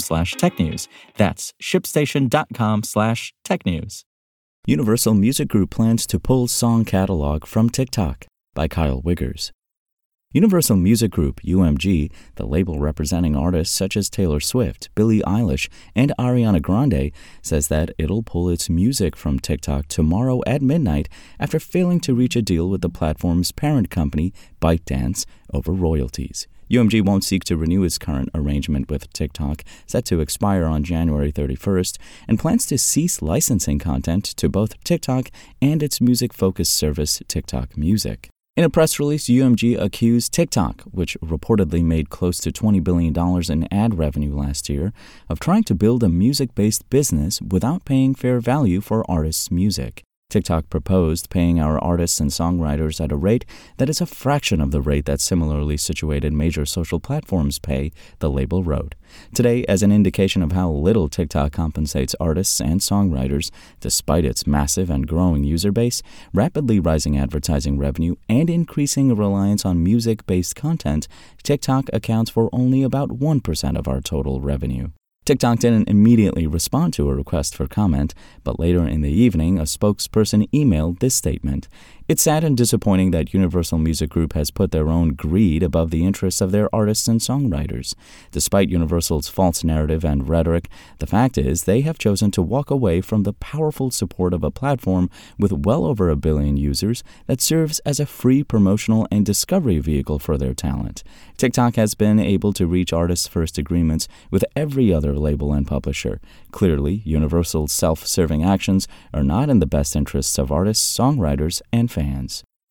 slash technews. That's shipstation.com slash technews. Universal Music Group plans to pull song catalog from TikTok by Kyle Wiggers. Universal Music Group, UMG, the label representing artists such as Taylor Swift, Billie Eilish, and Ariana Grande, says that it'll pull its music from TikTok tomorrow at midnight after failing to reach a deal with the platform's parent company, ByteDance, over royalties. UMG won't seek to renew its current arrangement with TikTok, set to expire on January 31st, and plans to cease licensing content to both TikTok and its music focused service, TikTok Music. In a press release, UMG accused TikTok, which reportedly made close to $20 billion in ad revenue last year, of trying to build a music based business without paying fair value for artists' music. TikTok proposed paying our artists and songwriters at a rate that is a fraction of the rate that similarly situated major social platforms pay, the label wrote. Today, as an indication of how little TikTok compensates artists and songwriters, despite its massive and growing user base, rapidly rising advertising revenue, and increasing reliance on music based content, TikTok accounts for only about 1% of our total revenue. TikTok didn't immediately respond to a request for comment, but later in the evening, a spokesperson emailed this statement it's sad and disappointing that Universal Music Group has put their own greed above the interests of their artists and songwriters. Despite Universal's false narrative and rhetoric, the fact is they have chosen to walk away from the powerful support of a platform with well over a billion users that serves as a free promotional and discovery vehicle for their talent. TikTok has been able to reach artists' first agreements with every other label and publisher. Clearly, Universal's self serving actions are not in the best interests of artists, songwriters, and fans.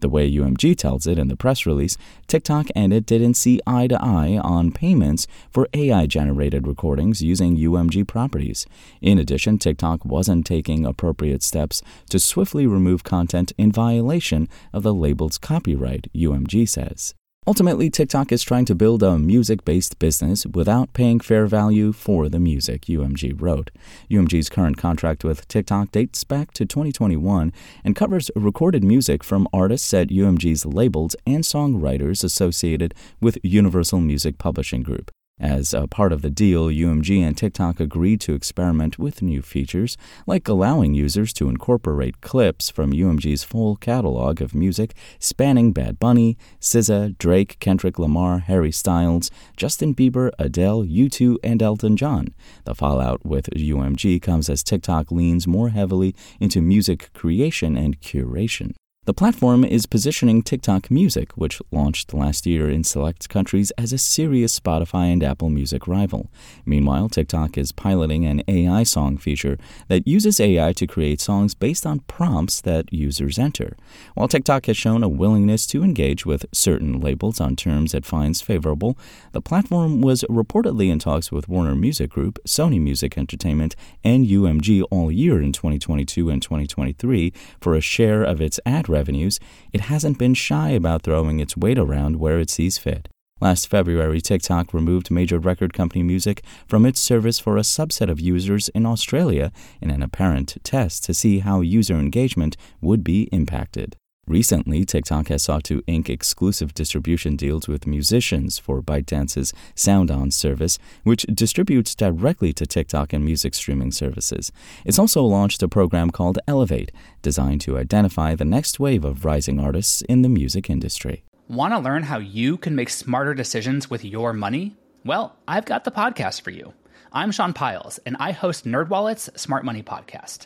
The way UMG tells it in the press release, TikTok and it didn't see eye to eye on payments for AI generated recordings using UMG properties. In addition, TikTok wasn't taking appropriate steps to swiftly remove content in violation of the label's copyright, UMG says. Ultimately, TikTok is trying to build a music based business without paying fair value for the music, UMG wrote. UMG's current contract with TikTok dates back to 2021 and covers recorded music from artists at UMG's labels and songwriters associated with Universal Music Publishing Group. As a part of the deal, UMG and TikTok agreed to experiment with new features, like allowing users to incorporate clips from UMG's full catalog of music spanning Bad Bunny, SZA, Drake, Kendrick Lamar, Harry Styles, Justin Bieber, Adele, U2, and Elton John. The fallout with UMG comes as TikTok leans more heavily into music creation and curation. The platform is positioning TikTok Music, which launched last year in select countries, as a serious Spotify and Apple Music rival. Meanwhile, TikTok is piloting an AI song feature that uses AI to create songs based on prompts that users enter. While TikTok has shown a willingness to engage with certain labels on terms it finds favorable, the platform was reportedly in talks with Warner Music Group, Sony Music Entertainment, and UMG all year in 2022 and 2023 for a share of its ad revenues, it hasn't been shy about throwing its weight around where it sees fit. Last February, TikTok removed major record company music from its service for a subset of users in Australia in an apparent test to see how user engagement would be impacted. Recently, TikTok has sought to ink exclusive distribution deals with musicians for ByteDance's SoundOn service, which distributes directly to TikTok and music streaming services. It's also launched a program called Elevate, designed to identify the next wave of rising artists in the music industry. Want to learn how you can make smarter decisions with your money? Well, I've got the podcast for you. I'm Sean Pyles, and I host NerdWallet's Smart Money Podcast.